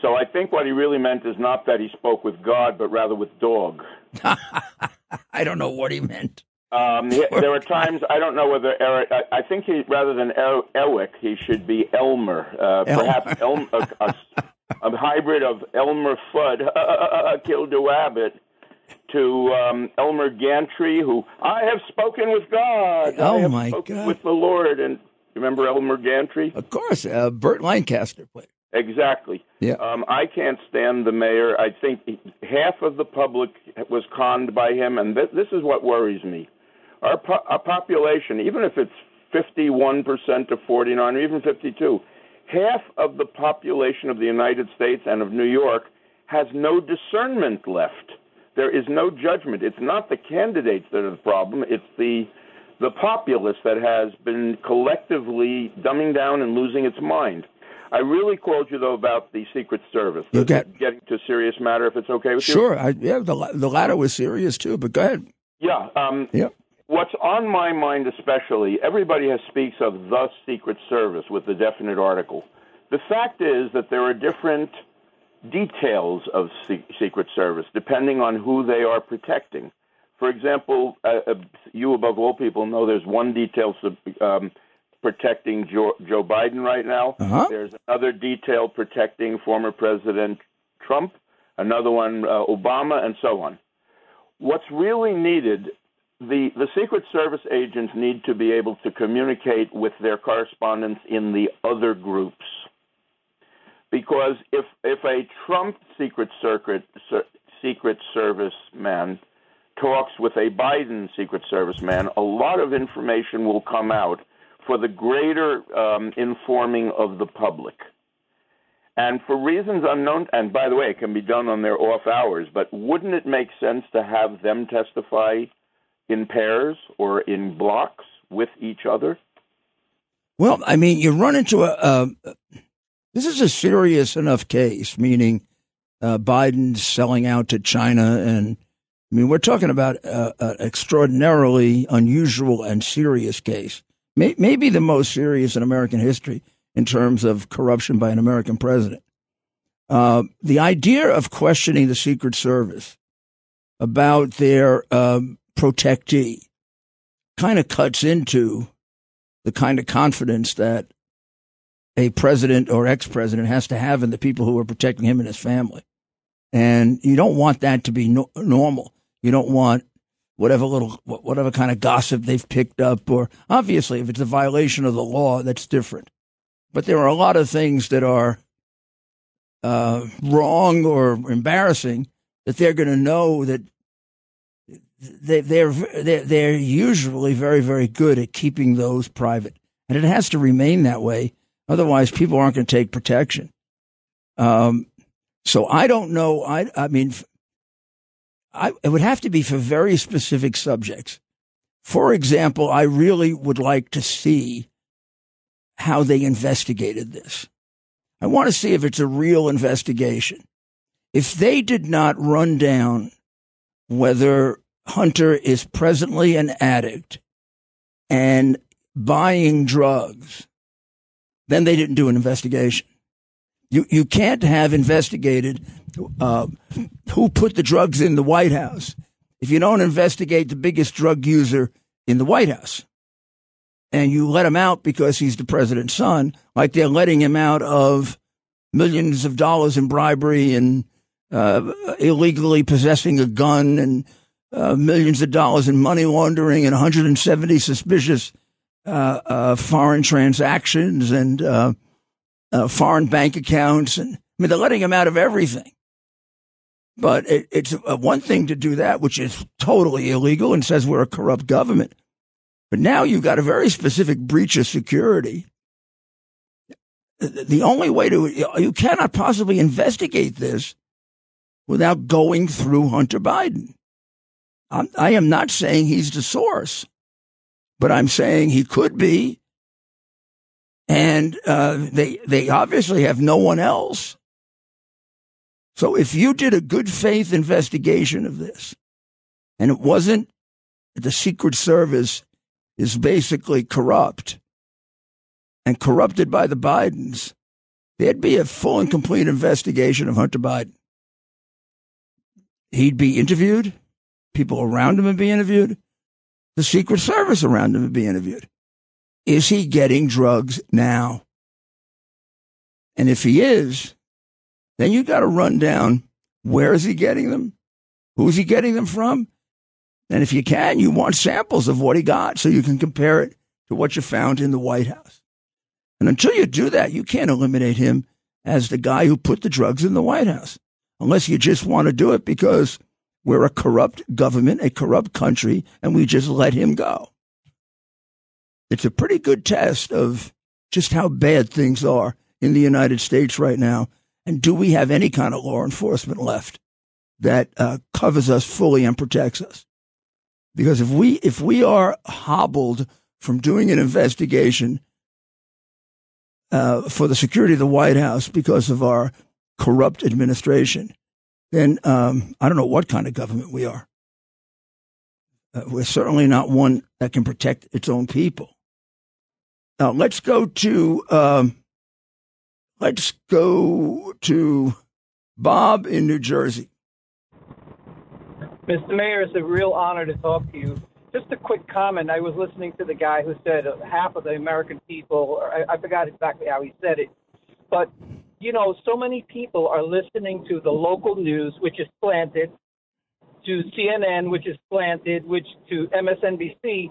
So I think what he really meant is not that he spoke with God, but rather with dog. I don't know what he meant. Um, there were times I don't know whether Eric. I, I think he rather than er, Eric, he should be Elmer. Uh, perhaps Elmer, a, a, a hybrid of Elmer Fudd, killed a rabbit, to um, Elmer Gantry, who I have spoken with God. Oh my God. With the Lord, and remember Elmer Gantry? Of course, uh, Burt Lancaster played. Exactly. Yeah. Um, I can't stand the mayor. I think half of the public was conned by him, and th- this is what worries me. Our, po- our population, even if it's 51% to 49 or even 52, half of the population of the United States and of New York has no discernment left. There is no judgment. It's not the candidates that are the problem. It's the the populace that has been collectively dumbing down and losing its mind. I really called you though about the Secret Service. You get- getting to a serious matter, if it's okay with you. Sure, yeah, the the latter was serious too. But go ahead. Yeah. Um, Yeah. What's on my mind, especially, everybody has speaks of the Secret Service with the definite article. The fact is that there are different details of se- Secret Service depending on who they are protecting. For example, uh, uh, you above all people know there's one detail um, protecting Joe, Joe Biden right now. Uh-huh. There's another detail protecting former President Trump, another one uh, Obama, and so on. What's really needed the the Secret Service agents need to be able to communicate with their correspondents in the other groups. Because if if a Trump Secret Circuit Secret Service man talks with a Biden Secret Service man, a lot of information will come out for the greater um, informing of the public. And for reasons unknown, and by the way, it can be done on their off hours, but wouldn't it make sense to have them testify in pairs or in blocks with each other? Well, I mean, you run into a. this is a serious enough case, meaning uh, Biden's selling out to China, and I mean, we're talking about an extraordinarily unusual and serious case, May, maybe the most serious in American history in terms of corruption by an American president. Uh, the idea of questioning the Secret Service about their um, protectee kind of cuts into the kind of confidence that a president or ex president has to have in the people who are protecting him and his family. And you don't want that to be no- normal. You don't want whatever little, whatever kind of gossip they've picked up, or obviously, if it's a violation of the law, that's different. But there are a lot of things that are uh, wrong or embarrassing that they're going to know that they, they're, they're they're usually very very good at keeping those private, and it has to remain that way. Otherwise, people aren't going to take protection. Um, so I don't know. I I mean, I it would have to be for very specific subjects. For example, I really would like to see how they investigated this. I want to see if it's a real investigation. If they did not run down whether Hunter is presently an addict and buying drugs, then they didn't do an investigation. You you can't have investigated uh, who put the drugs in the White House if you don't investigate the biggest drug user in the White House, and you let him out because he's the president's son, like they're letting him out of millions of dollars in bribery and uh, illegally possessing a gun and uh, millions of dollars in money laundering and 170 suspicious uh, uh, foreign transactions and uh, foreign bank accounts. And I mean, they're letting him out of everything. But it, it's uh, one thing to do that, which is totally illegal and says we're a corrupt government. But now you've got a very specific breach of security. The only way to, you cannot possibly investigate this without going through Hunter Biden. I'm, I am not saying he's the source, but I'm saying he could be. And uh, they they obviously have no one else. So if you did a good faith investigation of this, and it wasn't the Secret Service is basically corrupt and corrupted by the Bidens, there'd be a full and complete investigation of Hunter Biden. He'd be interviewed people around him would be interviewed. The Secret Service around him would be interviewed. Is he getting drugs now? And if he is, then you got to run down where is he getting them? Who's he getting them from? And if you can, you want samples of what he got so you can compare it to what you found in the White House. And until you do that, you can't eliminate him as the guy who put the drugs in the White House, unless you just want to do it because we're a corrupt government, a corrupt country, and we just let him go. It's a pretty good test of just how bad things are in the United States right now. And do we have any kind of law enforcement left that uh, covers us fully and protects us? Because if we if we are hobbled from doing an investigation uh, for the security of the White House because of our corrupt administration, then um, I don't know what kind of government we are. Uh, we're certainly not one that can protect its own people. Now let's go to um, let's go to Bob in New Jersey. Mr. Mayor, it's a real honor to talk to you. Just a quick comment. I was listening to the guy who said half of the American people, I, I forgot exactly how he said it, but you know, so many people are listening to the local news, which is slanted, to CNN, which is slanted, which to MSNBC.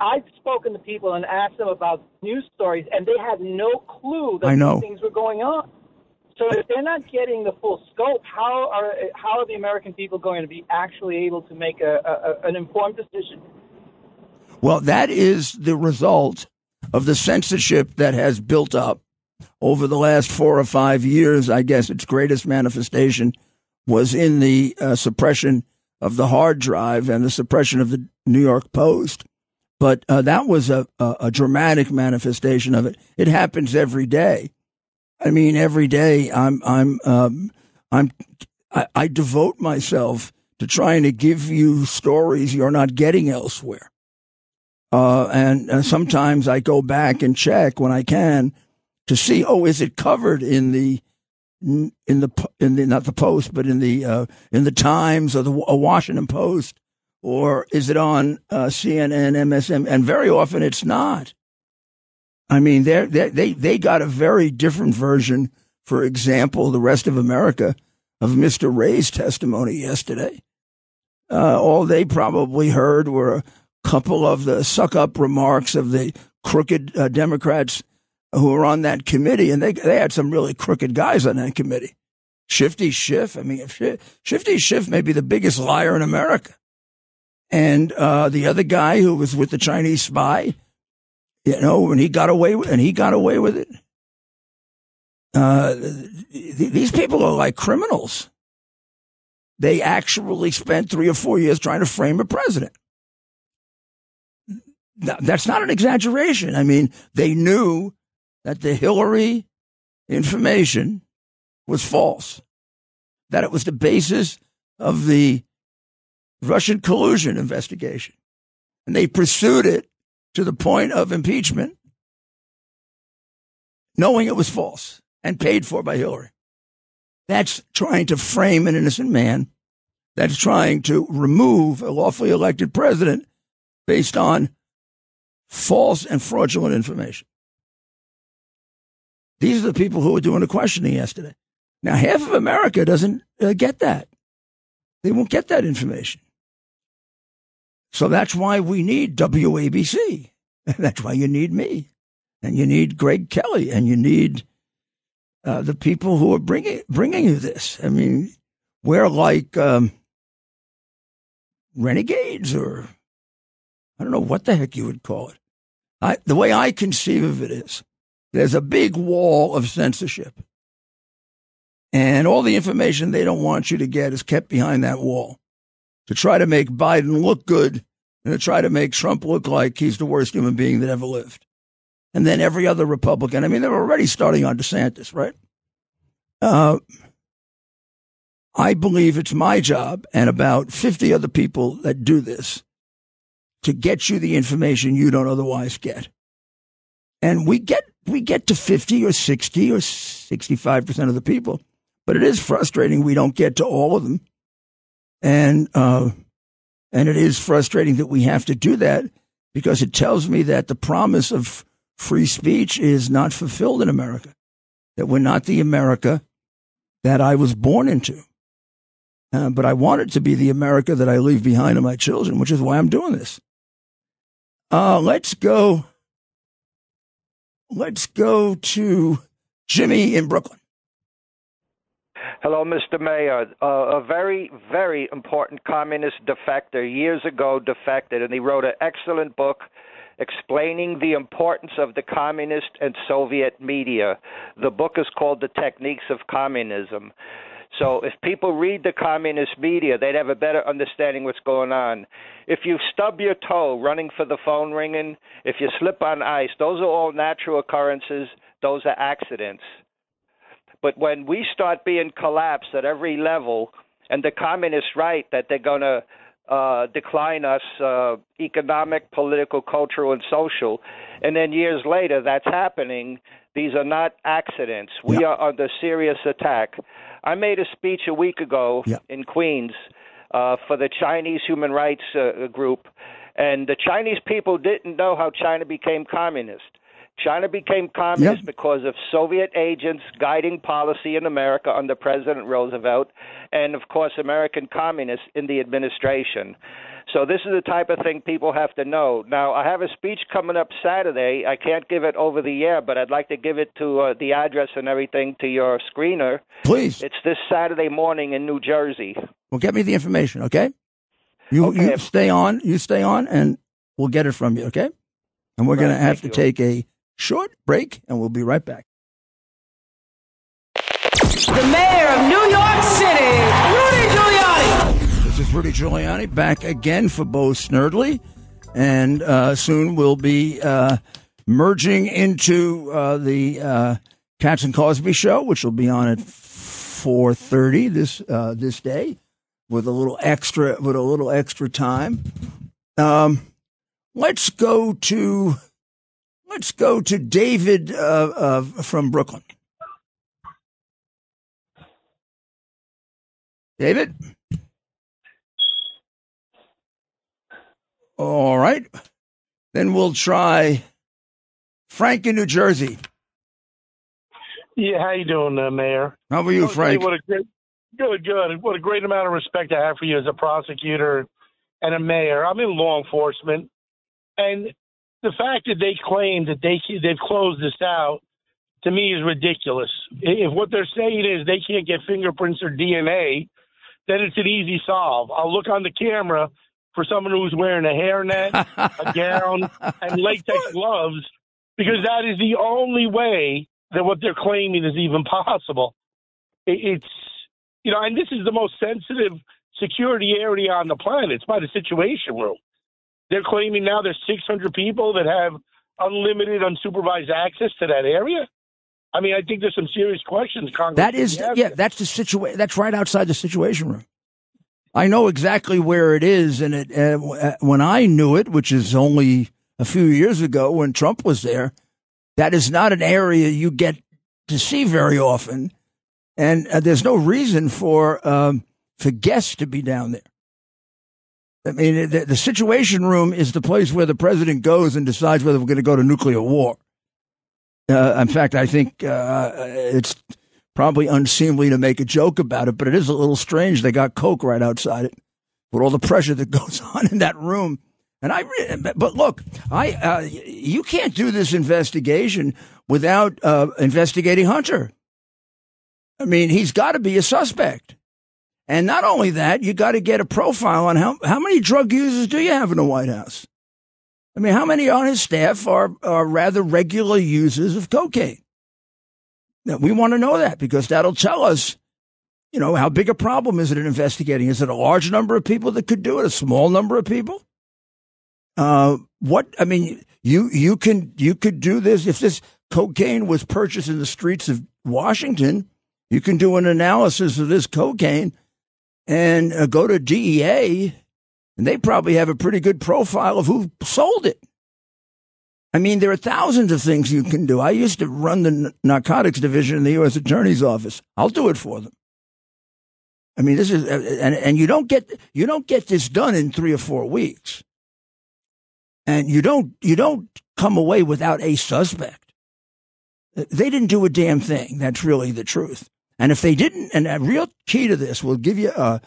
I've spoken to people and asked them about news stories, and they had no clue that I know. things were going on. So if they're not getting the full scope, how are how are the American people going to be actually able to make a, a an informed decision? Well, that is the result of the censorship that has built up over the last four or five years. I guess its greatest manifestation was in the uh, suppression of the hard drive and the suppression of the New York Post. But uh, that was a, a, a dramatic manifestation of it. It happens every day. I mean, every day I'm I'm um, I'm I, I devote myself to trying to give you stories you're not getting elsewhere. Uh, and uh, sometimes I go back and check when I can to see, oh, is it covered in the in the in the not the Post, but in the uh, in the Times or the Washington Post, or is it on uh, CNN, MSM? And very often it's not. I mean, they they they got a very different version. For example, the rest of America of Mr. Wray's testimony yesterday. Uh, all they probably heard were a couple of the suck up remarks of the crooked uh, Democrats who were on that committee, and they they had some really crooked guys on that committee. Shifty Schiff, I mean, Shifty Schiff may be the biggest liar in America, and uh, the other guy who was with the Chinese spy, you know, and he got away with, and he got away with it. Uh, th- these people are like criminals. They actually spent three or four years trying to frame a president. That's not an exaggeration. I mean, they knew that the Hillary information was false, that it was the basis of the Russian collusion investigation. And they pursued it to the point of impeachment, knowing it was false and paid for by Hillary. That's trying to frame an innocent man. That's trying to remove a lawfully elected president based on false and fraudulent information. These are the people who were doing the questioning yesterday. Now, half of America doesn't uh, get that. They won't get that information. So that's why we need WABC. That's why you need me. And you need Greg Kelly. And you need uh, the people who are bringing, bringing you this. I mean, we're like um, renegades or I don't know what the heck you would call it. I, the way I conceive of it is there's a big wall of censorship. And all the information they don't want you to get is kept behind that wall to try to make Biden look good and to try to make Trump look like he's the worst human being that ever lived. And then every other Republican, I mean, they're already starting on DeSantis, right? Uh, I believe it's my job and about 50 other people that do this to get you the information you don't otherwise get. And we get we get to 50 or 60 or 65% of the people. But it is frustrating we don't get to all of them. And uh, And it is frustrating that we have to do that because it tells me that the promise of free speech is not fulfilled in America, that we're not the America that I was born into. Uh, but I want it to be the America that I leave behind to my children, which is why I'm doing this. Uh, let's go. Let's go to Jimmy in Brooklyn. Hello, Mr. Mayor. Uh, a very, very important communist defector years ago defected, and he wrote an excellent book explaining the importance of the communist and Soviet media. The book is called The Techniques of Communism. So if people read the communist media, they'd have a better understanding of what's going on. If you stub your toe running for the phone ringing, if you slip on ice, those are all natural occurrences. Those are accidents. But when we start being collapsed at every level, and the communists right that they're going to uh, decline us uh, economic, political, cultural, and social, and then years later that's happening. These are not accidents. We yep. are under serious attack. I made a speech a week ago yep. in Queens uh, for the Chinese Human Rights uh, Group, and the Chinese people didn't know how China became communist. China became communist yep. because of Soviet agents guiding policy in America under President Roosevelt, and of course, American communists in the administration. So this is the type of thing people have to know. Now, I have a speech coming up Saturday. I can't give it over the air, but I'd like to give it to uh, the address and everything to your screener. Please. It's this Saturday morning in New Jersey. Well, get me the information, okay? You okay. you stay on, you stay on, and we'll get it from you, okay? And we're right, going to have to you. take a short break, and we'll be right back. The mayor of New York City, Rudy Giuliani. This is Rudy Giuliani back again for Bo Snerdley, and uh, soon we'll be uh, merging into uh, the uh, Cats and Cosby show, which will be on at four thirty this uh, this day, with a little extra with a little extra time. Um, let's go to Let's go to David uh, uh, from Brooklyn. David? All right. Then we'll try Frank in New Jersey. Yeah, how you doing, uh, Mayor? How are you, Frank? What a great, good, good. What a great amount of respect I have for you as a prosecutor and a mayor. I'm in law enforcement, and the fact that they claim that they they've closed this out to me is ridiculous. If what they're saying is they can't get fingerprints or DNA, then it's an easy solve. I'll look on the camera for someone who's wearing a hairnet, a gown, and latex gloves because that is the only way that what they're claiming is even possible. It's you know, and this is the most sensitive security area on the planet. It's by the Situation Room. They're claiming now there's 600 people that have unlimited, unsupervised access to that area. I mean, I think there's some serious questions. Congress that is, yeah, that's the situation. That's right outside the Situation Room. I know exactly where it is, and it uh, when I knew it, which is only a few years ago when Trump was there, that is not an area you get to see very often, and uh, there's no reason for um, for guests to be down there. I mean, the, the, Situation Room is the place where the president goes and decides whether we're going to go to nuclear war. Uh, in fact, I think uh, it's probably unseemly to make a joke about it, but it is a little strange. They got Coke right outside it with all the pressure that goes on in that room. And I, but look, I, uh, you can't do this investigation without uh, investigating Hunter. I mean, he's got to be a suspect. And not only that, you got to get a profile on how, how many drug users do you have in the White House? I mean, how many on his staff are, are rather regular users of cocaine? Now, we want to know that because that'll tell us, you know, how big a problem is it in investigating? Is it a large number of people that could do it? A small number of people? Uh, what, I mean, you, you can, you could do this. If this cocaine was purchased in the streets of Washington, you can do an analysis of this cocaine and uh, go to DEA, and they probably have a pretty good profile of who sold it. I mean, there are thousands of things you can do. I used to run the narcotics division in the U.S. Attorney's Office. I'll do it for them. I mean, this is and and you don't get you don't get this done in three or four weeks, and you don't you don't come away without a suspect. They didn't do a damn thing. That's really the truth. And if they didn't, and a real key to this will give you uh,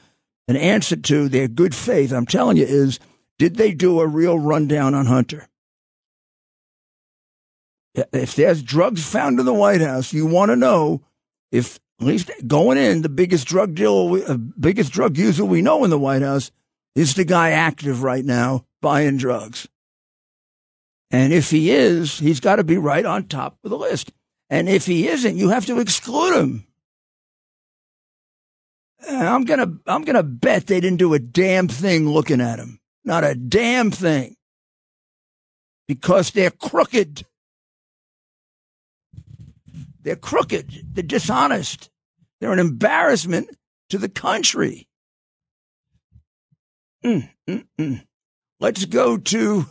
an answer to their good faith. I'm telling you, is did they do a real rundown on Hunter? If there's drugs found in the White House, you want to know if at least going in, the biggest drug dealer, uh, biggest drug user we know in the White House is the guy active right now buying drugs. And if he is, he's got to be right on top of the list. And if he isn't, you have to exclude him. I'm gonna, I'm gonna bet they didn't do a damn thing looking at him. Not a damn thing. Because they're crooked. They're crooked. They're dishonest. They're an embarrassment to the country. Mm, mm, mm. Let's go to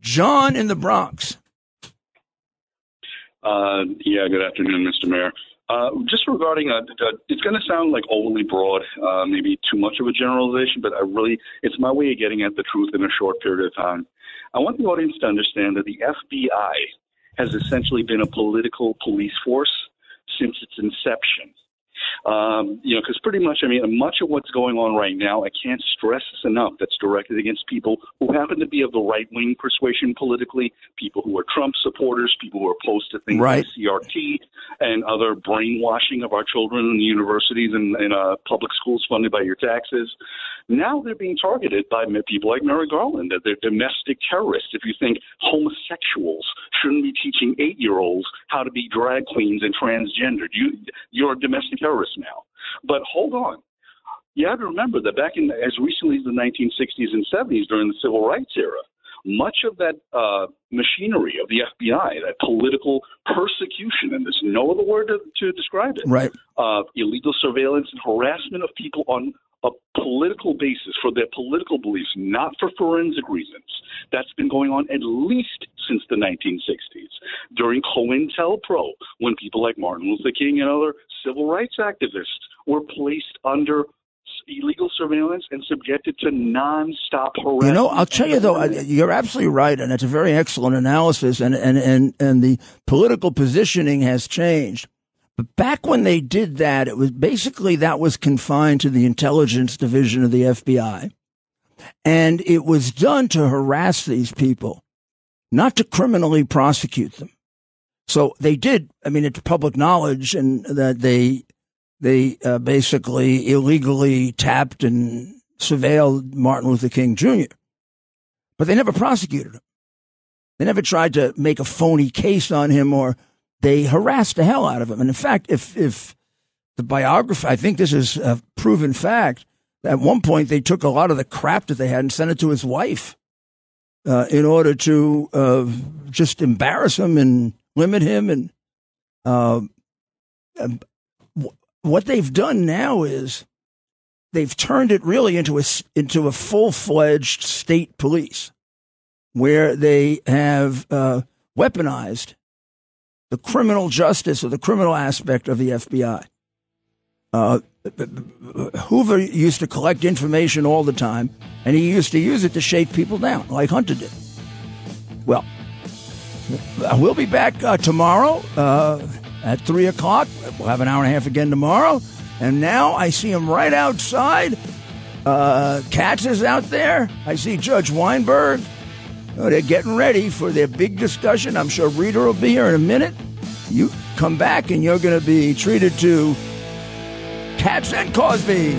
John in the Bronx. Uh, yeah, good afternoon, Mr. Mayor. Uh, just regarding, uh, it's going to sound like overly broad, uh, maybe too much of a generalization, but I really, it's my way of getting at the truth in a short period of time. I want the audience to understand that the FBI has essentially been a political police force since its inception. Um, you know, because pretty much, I mean, much of what's going on right now, I can't stress this enough, that's directed against people who happen to be of the right wing persuasion politically, people who are Trump supporters, people who are opposed to things right. like CRT and other brainwashing of our children in universities and in uh, public schools funded by your taxes. Now they're being targeted by people like Merrick Garland, that they're domestic terrorists. If you think homosexuals shouldn't be teaching eight year olds how to be drag queens and transgendered, you, you're a domestic terrorist now. But hold on. You have to remember that back in as recently as the 1960s and 70s during the civil rights era, much of that uh, machinery of the FBI, that political persecution, and there's no other word to, to describe it, right? Uh, illegal surveillance and harassment of people on a political basis for their political beliefs, not for forensic reasons. That's been going on at least since the 1960s. During COINTELPRO, when people like Martin Luther King and other civil rights activists were placed under illegal surveillance and subjected to nonstop harassment. You know, I'll tell you though, you're absolutely right, and it's a very excellent analysis, and and and and the political positioning has changed. But back when they did that, it was basically that was confined to the intelligence division of the FBI. And it was done to harass these people, not to criminally prosecute them. So they did, I mean, it's public knowledge and that they, they uh, basically illegally tapped and surveilled Martin Luther King Jr. But they never prosecuted him. They never tried to make a phony case on him or they harassed the hell out of him. And in fact, if if the biography, I think this is a proven fact. At one point, they took a lot of the crap that they had and sent it to his wife uh, in order to uh, just embarrass him and limit him. And uh, what they've done now is they've turned it really into a into a full fledged state police, where they have uh, weaponized the criminal justice or the criminal aspect of the FBI. Uh, Hoover used to collect information all the time, and he used to use it to shake people down, like Hunter did. Well, we'll be back uh, tomorrow uh, at 3 o'clock. We'll have an hour and a half again tomorrow. And now I see him right outside. Uh, Cats is out there. I see Judge Weinberg. Oh, they're getting ready for their big discussion. I'm sure Rita will be here in a minute. You come back and you're going to be treated to Cats and Cosby.